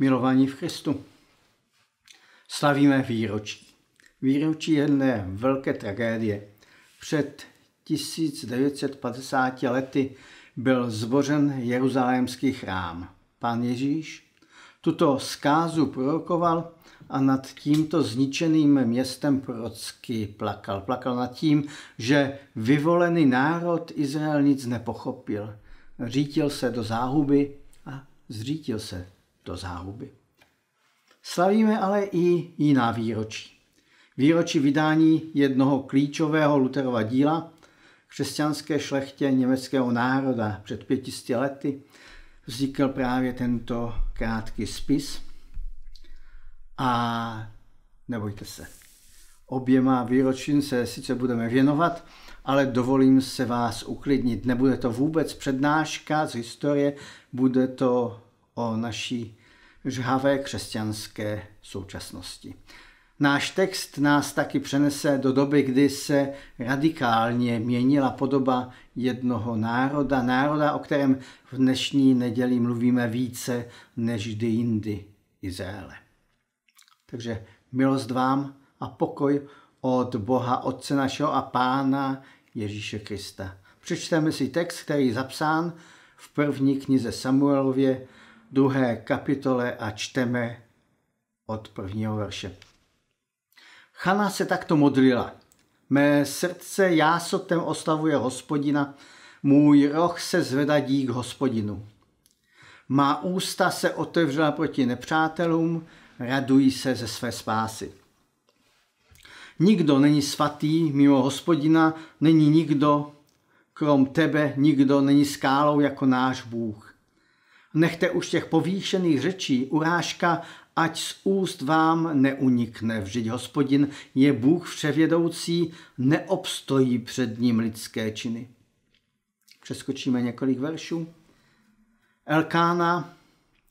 Milovaní v Kristu. Slavíme výročí. Výročí jedné velké tragédie. Před 1950 lety byl zbořen jeruzalémský chrám. Pán Ježíš tuto zkázu prorokoval a nad tímto zničeným městem prorocky plakal. Plakal nad tím, že vyvolený národ Izrael nic nepochopil. Řítil se do záhuby a zřítil se do záhuby. Slavíme ale i jiná výročí. Výročí vydání jednoho klíčového Luterova díla křesťanské šlechtě německého národa před pětisty lety vznikl právě tento krátký spis. A nebojte se, oběma výročím se sice budeme věnovat, ale dovolím se vás uklidnit. Nebude to vůbec přednáška z historie, bude to o naší žhavé křesťanské současnosti. Náš text nás taky přenese do doby, kdy se radikálně měnila podoba jednoho národa, národa, o kterém v dnešní neděli mluvíme více než kdy jindy Izraele. Takže milost vám a pokoj od Boha Otce našeho a Pána Ježíše Krista. Přečteme si text, který je zapsán v první knize Samuelově, druhé kapitole a čteme od prvního verše. Chana se takto modlila. Mé srdce jásotem oslavuje hospodina, můj roh se zvedá dík hospodinu. Má ústa se otevřela proti nepřátelům, radují se ze své spásy. Nikdo není svatý mimo hospodina, není nikdo, krom tebe, nikdo není skálou jako náš Bůh. Nechte už těch povýšených řečí, urážka ať z úst vám neunikne. Vždyť hospodin je Bůh vševědoucí, neobstojí před ním lidské činy. Přeskočíme několik veršů. Elkána,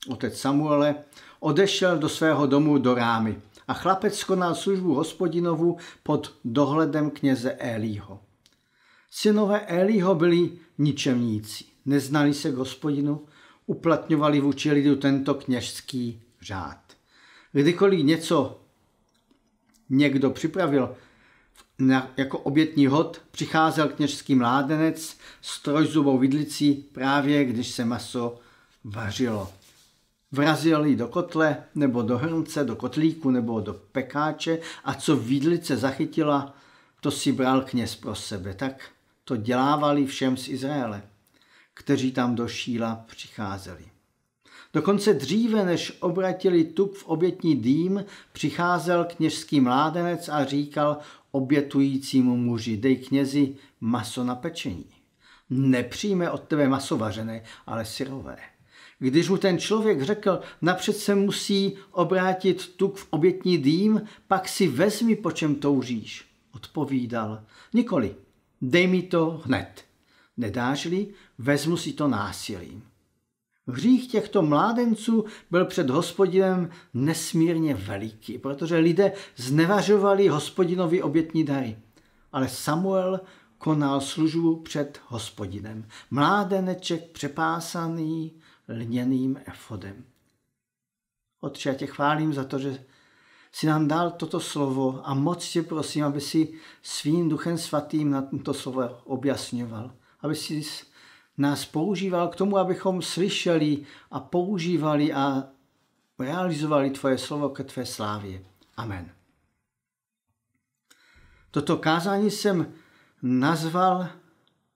otec Samuele, odešel do svého domu do Rámy a chlapec konal službu hospodinovu pod dohledem kněze Elího. Synové Elího byli ničemníci, neznali se k hospodinu, uplatňovali vůči lidu tento kněžský řád. Kdykoliv něco někdo připravil jako obětní hod, přicházel kněžský mládenec s trojzubou vidlicí právě když se maso vařilo. Vrazil ji do kotle, nebo do hrnce, do kotlíku, nebo do pekáče a co vidlice zachytila, to si bral kněz pro sebe. Tak to dělávali všem z Izraele, kteří tam do šíla přicházeli. Dokonce dříve, než obratili tuk v obětní dým, přicházel kněžský mládenec a říkal obětujícímu muži, dej knězi maso na pečení. Nepřijme od tebe maso vařené, ale syrové. Když mu ten člověk řekl, napřed se musí obrátit tuk v obětní dým, pak si vezmi, po čem toužíš. Odpovídal, nikoli, dej mi to hned. Nedáš-li, vezmu si to násilím. Hřích těchto mládenců byl před hospodinem nesmírně veliký, protože lidé znevažovali hospodinovi obětní dary. Ale Samuel konal službu před hospodinem. Mládeneček přepásaný lněným efodem. Otče, já tě chválím za to, že si nám dal toto slovo a moc tě prosím, aby si svým duchem svatým na toto slovo objasňoval. Aby si nás používal k tomu, abychom slyšeli a používali a realizovali tvoje slovo ke tvé slávě. Amen. Toto kázání jsem nazval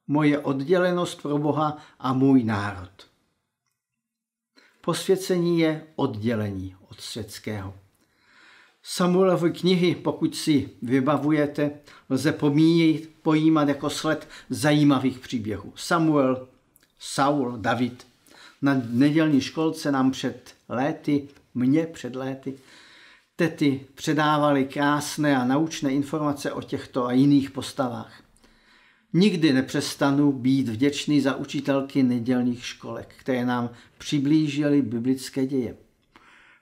moje oddělenost pro Boha a můj národ. Posvěcení je oddělení od světského. Samuelovy knihy, pokud si vybavujete, lze pomíjit, pojímat jako sled zajímavých příběhů. Samuel, Saul, David. Na nedělní školce nám před léty, mě před léty, tety předávali krásné a naučné informace o těchto a jiných postavách. Nikdy nepřestanu být vděčný za učitelky nedělních školek, které nám přiblížily biblické děje.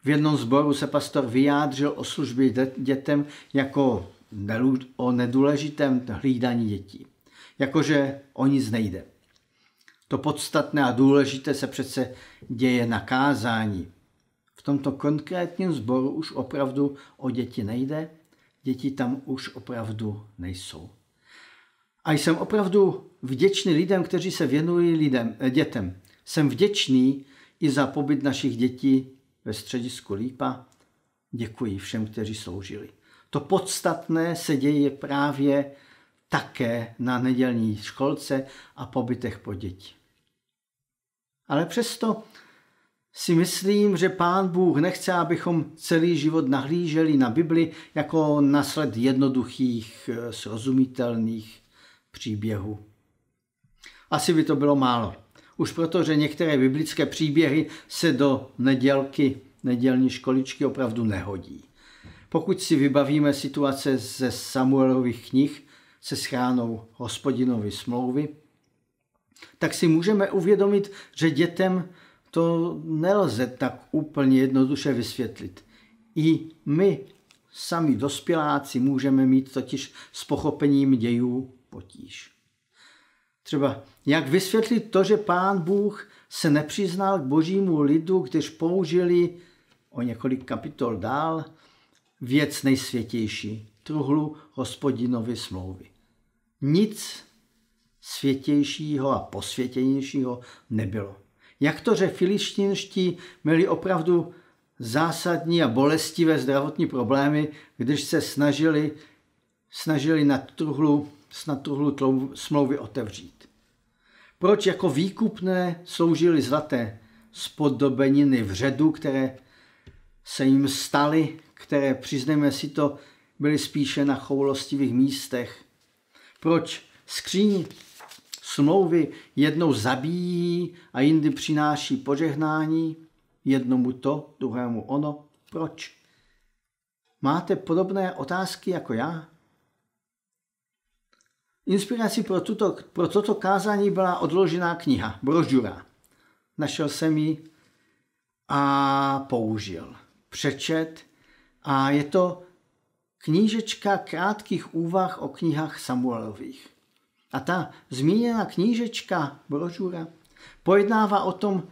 V jednom zboru se pastor vyjádřil o službě dětem jako o nedůležitém hlídání dětí. Jakože o nic nejde. To podstatné a důležité se přece děje na kázání. V tomto konkrétním sboru už opravdu o děti nejde, děti tam už opravdu nejsou. A jsem opravdu vděčný lidem, kteří se věnují lidem, eh, dětem. Jsem vděčný i za pobyt našich dětí ve středisku Lípa. Děkuji všem, kteří sloužili. To podstatné se děje právě také na nedělní školce a pobytech po děti. Ale přesto si myslím, že Pán Bůh nechce, abychom celý život nahlíželi na Bibli jako nasled jednoduchých, eh, srozumitelných příběhů. Asi by to bylo málo. Už proto, že některé biblické příběhy se do nedělky, nedělní školičky opravdu nehodí. Pokud si vybavíme situace ze Samuelových knih se schránou hospodinovy smlouvy, tak si můžeme uvědomit, že dětem to nelze tak úplně jednoduše vysvětlit. I my, sami dospěláci, můžeme mít totiž s pochopením dějů potíž. Třeba jak vysvětlit to, že pán Bůh se nepřiznal k božímu lidu, když použili o několik kapitol dál věc nejsvětější, truhlu hospodinovy smlouvy. Nic světějšího a posvětěnějšího nebylo. Jak to, že filištinští měli opravdu zásadní a bolestivé zdravotní problémy, když se snažili, snažili na truhlu, na truhlu smlouvy otevřít. Proč jako výkupné sloužily zlaté spodobeniny v ředu, které se jim staly, které, přiznejme si to, byly spíše na choulostivých místech. Proč skříň smlouvy jednou zabíjí a jindy přináší požehnání, jednomu to, druhému ono. Proč? Máte podobné otázky jako já? Inspirací pro, tuto, pro toto kázání byla odložená kniha, brožura. Našel jsem ji a použil. Přečet a je to knížečka krátkých úvah o knihách Samuelových. A ta zmíněná knížečka, brožura, pojednává o tom,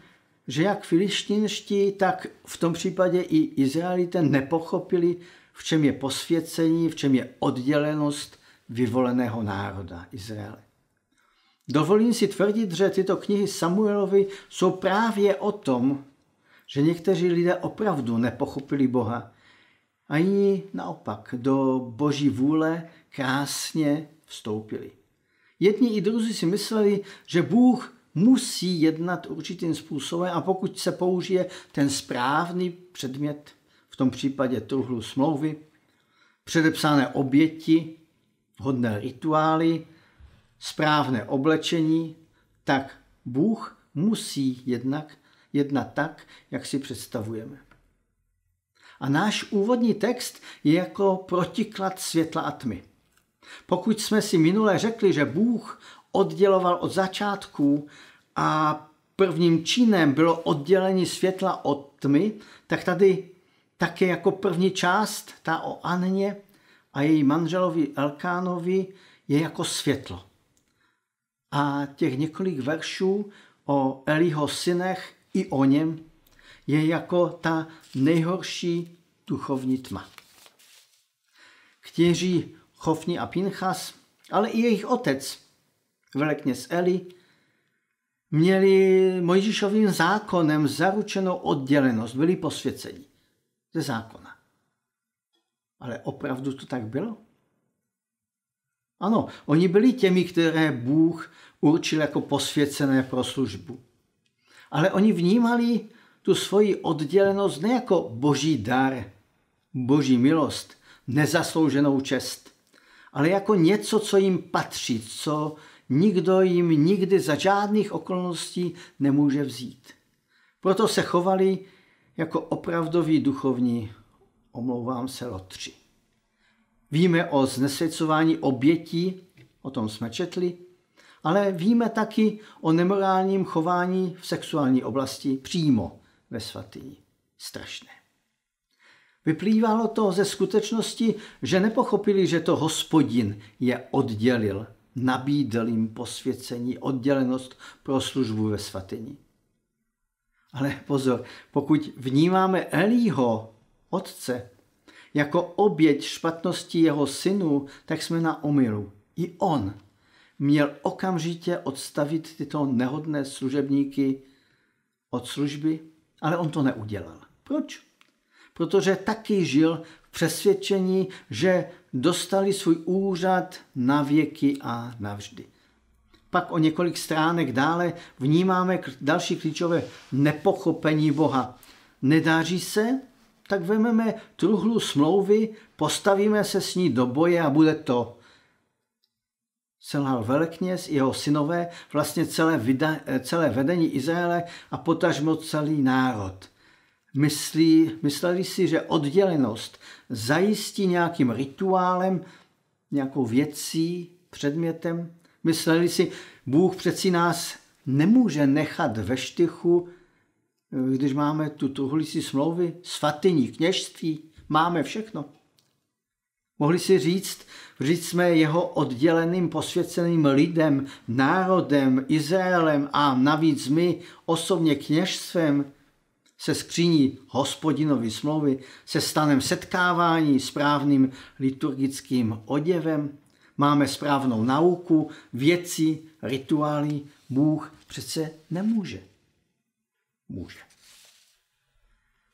že jak filištinští, tak v tom případě i Izraelité nepochopili, v čem je posvěcení, v čem je oddělenost vyvoleného národa Izraele. Dovolím si tvrdit, že tyto knihy Samuelovi jsou právě o tom, že někteří lidé opravdu nepochopili Boha. A jiní naopak do boží vůle krásně vstoupili. Jedni i druzí si mysleli, že Bůh musí jednat určitým způsobem a pokud se použije ten správný předmět, v tom případě truhlu smlouvy, předepsané oběti, vhodné rituály, správné oblečení, tak Bůh musí jednak jednat tak, jak si představujeme. A náš úvodní text je jako protiklad světla a tmy. Pokud jsme si minule řekli, že Bůh odděloval od začátku a prvním činem bylo oddělení světla od tmy, tak tady také jako první část, ta o Anně a její manželovi Elkánovi, je jako světlo. A těch několik veršů o Eliho synech i o něm je jako ta nejhorší duchovní tma. Kteří Chofni a Pinchas, ale i jejich otec, velekněz Eli, měli Mojžíšovým zákonem zaručenou oddělenost, byli posvěceni ze zákona. Ale opravdu to tak bylo? Ano, oni byli těmi, které Bůh určil jako posvěcené pro službu. Ale oni vnímali tu svoji oddělenost ne jako boží dar, boží milost, nezaslouženou čest, ale jako něco, co jim patří, co nikdo jim nikdy za žádných okolností nemůže vzít. Proto se chovali jako opravdoví duchovní, omlouvám se, lotři. Víme o znesvěcování obětí, o tom jsme četli, ale víme taky o nemorálním chování v sexuální oblasti přímo ve svatyni. Strašné. Vyplývalo to ze skutečnosti, že nepochopili, že to hospodin je oddělil, nabídl jim posvěcení, oddělenost pro službu ve svatyni. Ale pozor, pokud vnímáme Elího, otce, jako oběť špatnosti jeho synu, tak jsme na omylu. I on měl okamžitě odstavit tyto nehodné služebníky od služby, ale on to neudělal. Proč? Protože taky žil v přesvědčení, že dostali svůj úřad na věky a navždy. Pak o několik stránek dále vnímáme další klíčové nepochopení Boha. Nedáří se? Tak vezmeme truhlu smlouvy, postavíme se s ní do boje a bude to. Selhal velekněz, jeho synové, vlastně celé, vida, celé vedení Izraele a potažmo celý národ. Myslí, mysleli si, že oddělenost zajistí nějakým rituálem, nějakou věcí, předmětem. Mysleli si, Bůh přeci nás nemůže nechat ve štychu, když máme tu truhlici smlouvy, svatyní, kněžství, máme všechno. Mohli si říct, říct jsme jeho odděleným, posvěceným lidem, národem, Izraelem a navíc my osobně kněžstvem se skříní hospodinovy smlouvy, se stanem setkávání, správným liturgickým oděvem, máme správnou nauku, věci, rituály, Bůh přece nemůže. Může.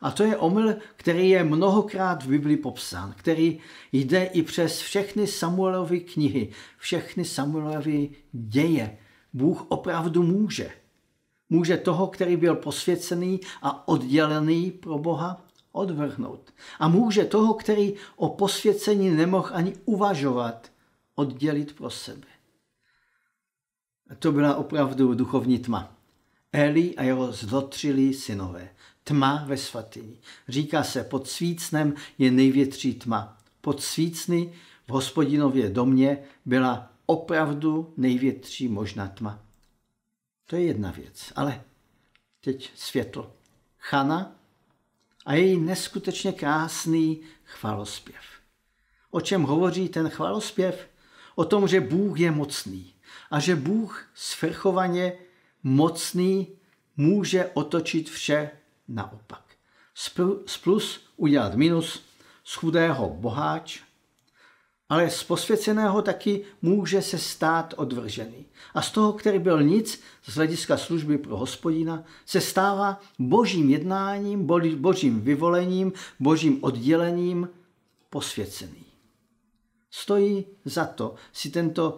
A to je omyl, který je mnohokrát v Biblii popsán, který jde i přes všechny Samuelovy knihy, všechny Samuelovy děje. Bůh opravdu může. Může toho, který byl posvěcený a oddělený pro Boha, odvrhnout. A může toho, který o posvěcení nemohl ani uvažovat, oddělit pro sebe. To byla opravdu duchovní tma. Eli a jeho zlotřilí synové. Tma ve svatyni. Říká se, pod svícnem je největší tma. Pod svícny v hospodinově domě byla opravdu největší možná tma. To je jedna věc. Ale teď světlo. Chana a její neskutečně krásný chvalospěv. O čem hovoří ten chvalospěv? O tom, že Bůh je mocný a že Bůh svrchovaně mocný může otočit vše naopak. Z plus udělat minus, z chudého boháč, ale z posvěceného taky může se stát odvržený. A z toho, který byl nic z hlediska služby pro hospodina, se stává božím jednáním, božím vyvolením, božím oddělením posvěcený. Stojí za to si tento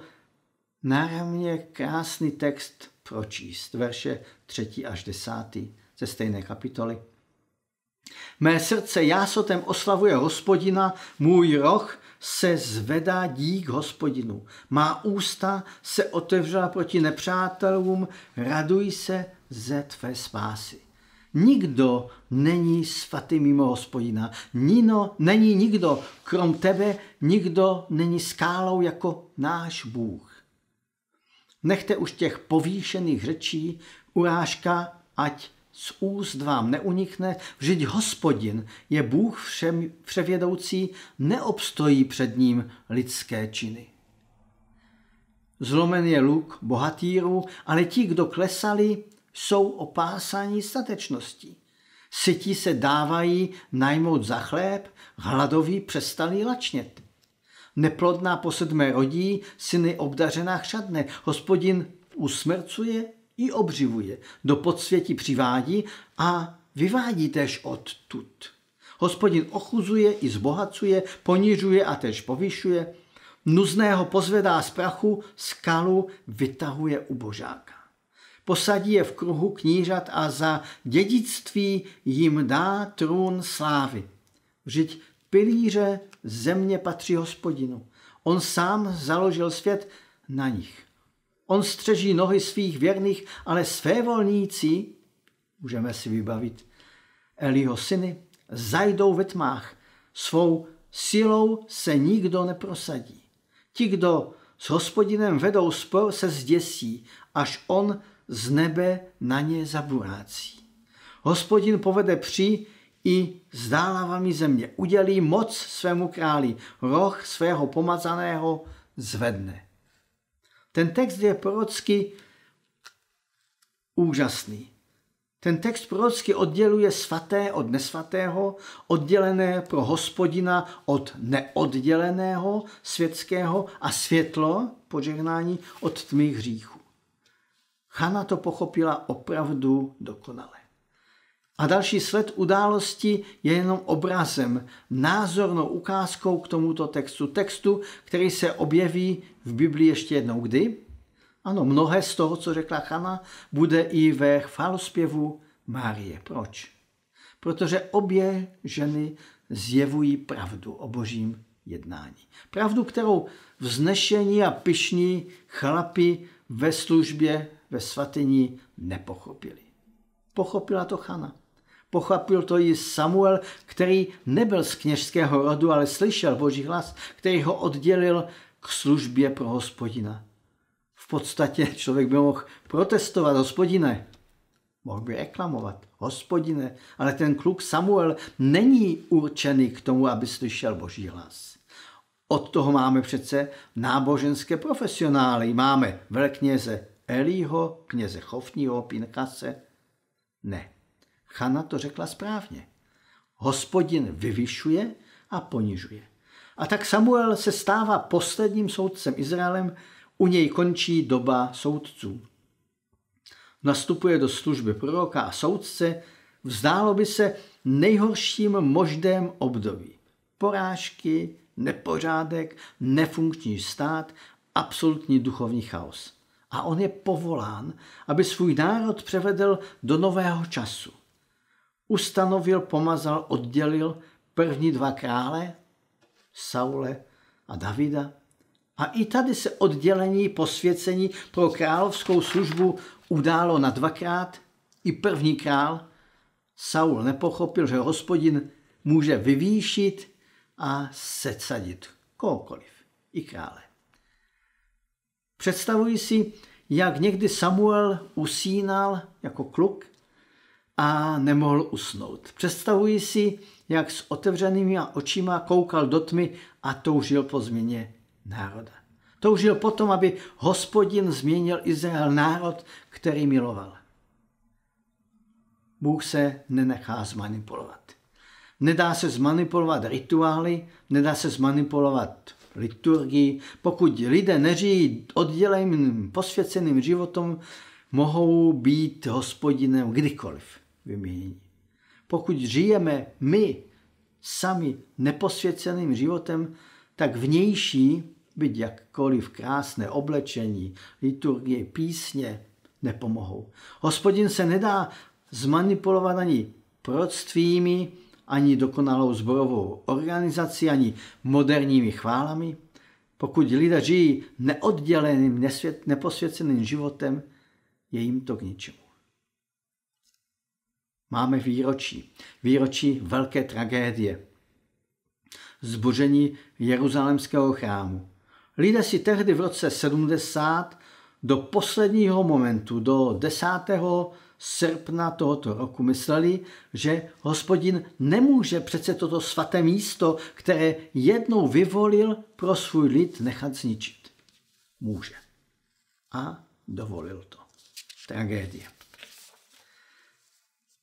náramně krásný text pročíst, verše 3. až 10. ze stejné kapitoly. Mé srdce jásotem oslavuje hospodina, můj roh se zvedá dík hospodinu. Má ústa se otevřela proti nepřátelům, raduj se ze tvé spásy. Nikdo není svatý mimo hospodina. Nino, není nikdo, krom tebe, nikdo není skálou jako náš Bůh. Nechte už těch povýšených řečí, urážka, ať z úst vám neunikne, vždyť hospodin je Bůh všem, vševědoucí, neobstojí před ním lidské činy. Zlomen je luk bohatýrů, ale ti, kdo klesali, jsou opásáni statečností. Sytí se dávají najmout za chléb, hladoví přestali lačnět. Neplodná po sedmé rodí, syny obdařená chřadne. Hospodin usmrcuje i obřivuje, do podsvětí přivádí a vyvádí tež odtud. Hospodin ochuzuje i zbohacuje, ponižuje a tež povyšuje, nuzného pozvedá z prachu, skalu vytahuje u božáka. Posadí je v kruhu knížat a za dědictví jim dá trůn slávy. Vždyť pilíře země patří hospodinu. On sám založil svět na nich. On střeží nohy svých věrných, ale své volníci, můžeme si vybavit, Eliho syny, zajdou ve tmách. Svou silou se nikdo neprosadí. Ti, kdo s hospodinem vedou spor, se zděsí, až on z nebe na ně zaburácí. Hospodin povede při i zdálavami země, udělí moc svému králi, roh svého pomazaného zvedne. Ten text je prorocky úžasný. Ten text prorocky odděluje svaté od nesvatého, oddělené pro hospodina od neodděleného světského a světlo, požehnání, od tmých hříchů. Chana to pochopila opravdu dokonale. A další sled události je jenom obrazem, názornou ukázkou k tomuto textu. Textu, který se objeví v Biblii ještě jednou. Kdy? Ano, mnohé z toho, co řekla Chana, bude i ve chválospěvu Márie. Proč? Protože obě ženy zjevují pravdu o božím jednání. Pravdu, kterou vznešení a pišní chlapi ve službě ve svatyni nepochopili. Pochopila to Chana. Pochopil to i Samuel, který nebyl z kněžského rodu, ale slyšel Boží hlas, který ho oddělil k službě pro hospodina. V podstatě člověk by mohl protestovat, hospodine, mohl by reklamovat, hospodine, ale ten kluk Samuel není určený k tomu, aby slyšel Boží hlas. Od toho máme přece náboženské profesionály. Máme velkněze Elího, kněze Chofního, Pinkase. Ne. Chana to řekla správně. Hospodin vyvyšuje a ponižuje. A tak Samuel se stává posledním soudcem Izraelem, u něj končí doba soudců. Nastupuje do služby proroka a soudce, vzdálo by se nejhorším možném období. Porážky, nepořádek, nefunkční stát, absolutní duchovní chaos. A on je povolán, aby svůj národ převedl do nového času ustanovil, pomazal, oddělil první dva krále, Saule a Davida. A i tady se oddělení, posvěcení pro královskou službu událo na dvakrát. I první král Saul nepochopil, že hospodin může vyvýšit a secadit kohokoliv, i krále. Představuji si, jak někdy Samuel usínal jako kluk a nemohl usnout. Představuji si, jak s otevřenými očima koukal do tmy a toužil po změně národa. Toužil potom, aby hospodin změnil Izrael národ, který miloval. Bůh se nenechá zmanipulovat. Nedá se zmanipulovat rituály, nedá se zmanipulovat liturgii. Pokud lidé nežijí odděleným posvěceným životem, mohou být hospodinem kdykoliv vyměnění. Pokud žijeme my sami neposvěceným životem, tak vnější, byť jakkoliv krásné oblečení, liturgie, písně, nepomohou. Hospodin se nedá zmanipulovat ani proroctvími, ani dokonalou zborovou organizací, ani moderními chválami. Pokud lidé žijí neodděleným, neposvěceným životem, je jim to k ničemu máme výročí. Výročí velké tragédie. Zbožení Jeruzalémského chrámu. Lidé si tehdy v roce 70 do posledního momentu, do 10. srpna tohoto roku mysleli, že hospodin nemůže přece toto svaté místo, které jednou vyvolil pro svůj lid, nechat zničit. Může. A dovolil to. Tragédie.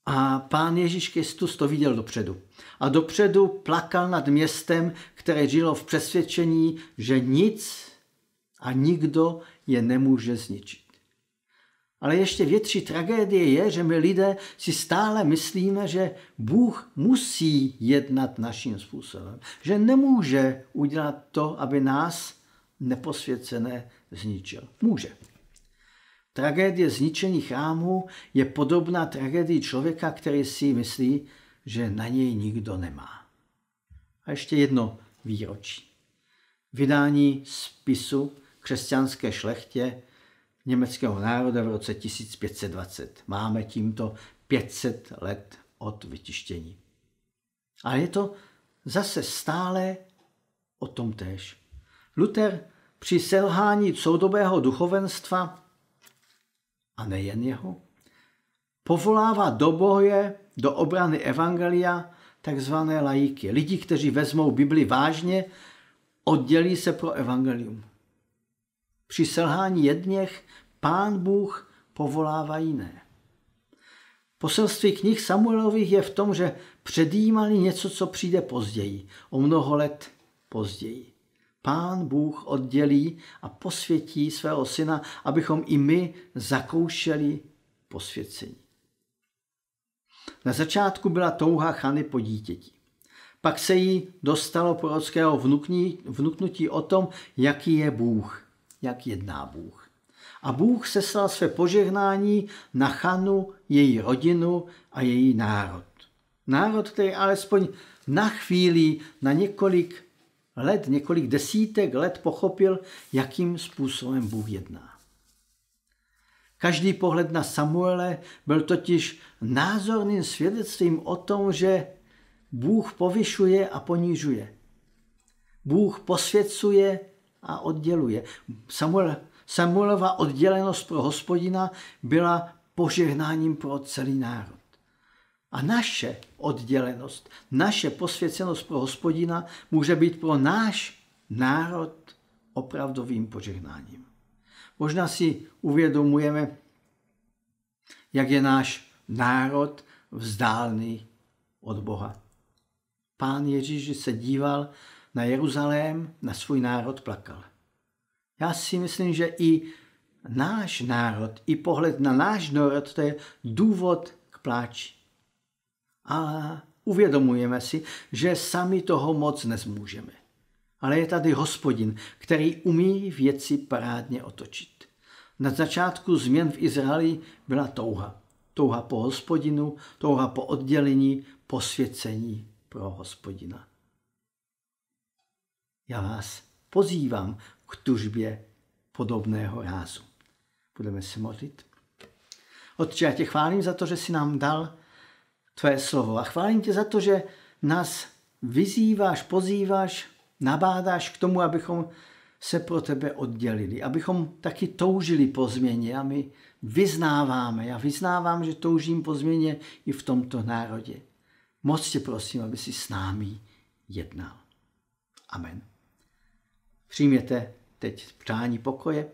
A pán Ježíš Kristus to viděl dopředu. A dopředu plakal nad městem, které žilo v přesvědčení, že nic a nikdo je nemůže zničit. Ale ještě větší tragédie je, že my lidé si stále myslíme, že Bůh musí jednat naším způsobem. Že nemůže udělat to, aby nás neposvěcené zničil. Může. Tragédie zničení chrámu je podobná tragédii člověka, který si myslí, že na něj nikdo nemá. A ještě jedno výročí. Vydání spisu křesťanské šlechtě německého národa v roce 1520. Máme tímto 500 let od vytištění. A je to zase stále o tom též. Luther při selhání soudobého duchovenstva a nejen jeho, povolává do boje, do obrany evangelia takzvané lajíky. Lidi, kteří vezmou Bibli vážně, oddělí se pro evangelium. Při selhání jedněch pán Bůh povolává jiné. Poselství knih Samuelových je v tom, že předjímali něco, co přijde později, o mnoho let později. Pán Bůh oddělí a posvětí svého syna, abychom i my zakoušeli posvěcení. Na začátku byla touha Chany po dítěti. Pak se jí dostalo prorockého vnuknutí o tom, jaký je Bůh, jak jedná Bůh. A Bůh seslal své požehnání na Chanu, její rodinu a její národ. Národ, který alespoň na chvíli, na několik let, několik desítek let pochopil, jakým způsobem Bůh jedná. Každý pohled na Samuele byl totiž názorným svědectvím o tom, že Bůh povyšuje a ponižuje. Bůh posvěcuje a odděluje. Samuel, Samuelova oddělenost pro hospodina byla požehnáním pro celý národ. A naše oddělenost, naše posvěcenost pro hospodina může být pro náš národ opravdovým požehnáním. Možná si uvědomujeme, jak je náš národ vzdálný od Boha. Pán Ježíš se díval na Jeruzalém, na svůj národ plakal. Já si myslím, že i náš národ, i pohled na náš národ, to je důvod k pláči. Ale uvědomujeme si, že sami toho moc nezmůžeme. Ale je tady hospodin, který umí věci parádně otočit. Na začátku změn v Izraeli byla touha. Touha po hospodinu, touha po oddělení, posvěcení pro hospodina. Já vás pozývám k tužbě podobného rázu. Budeme se modlit. Otče, já tě chválím za to, že jsi nám dal tvé slovo a chválím tě za to, že nás vyzýváš, pozýváš, nabádáš k tomu, abychom se pro tebe oddělili, abychom taky toužili po změně a my vyznáváme. Já vyznávám, že toužím po změně i v tomto národě. Moc tě prosím, aby si s námi jednal. Amen. Přijměte teď přání pokoje.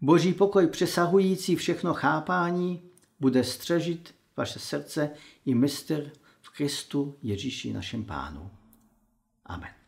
Boží pokoj přesahující všechno chápání bude střežit vaše srdce i mistr v Kristu Ježíši našem Pánu. Amen.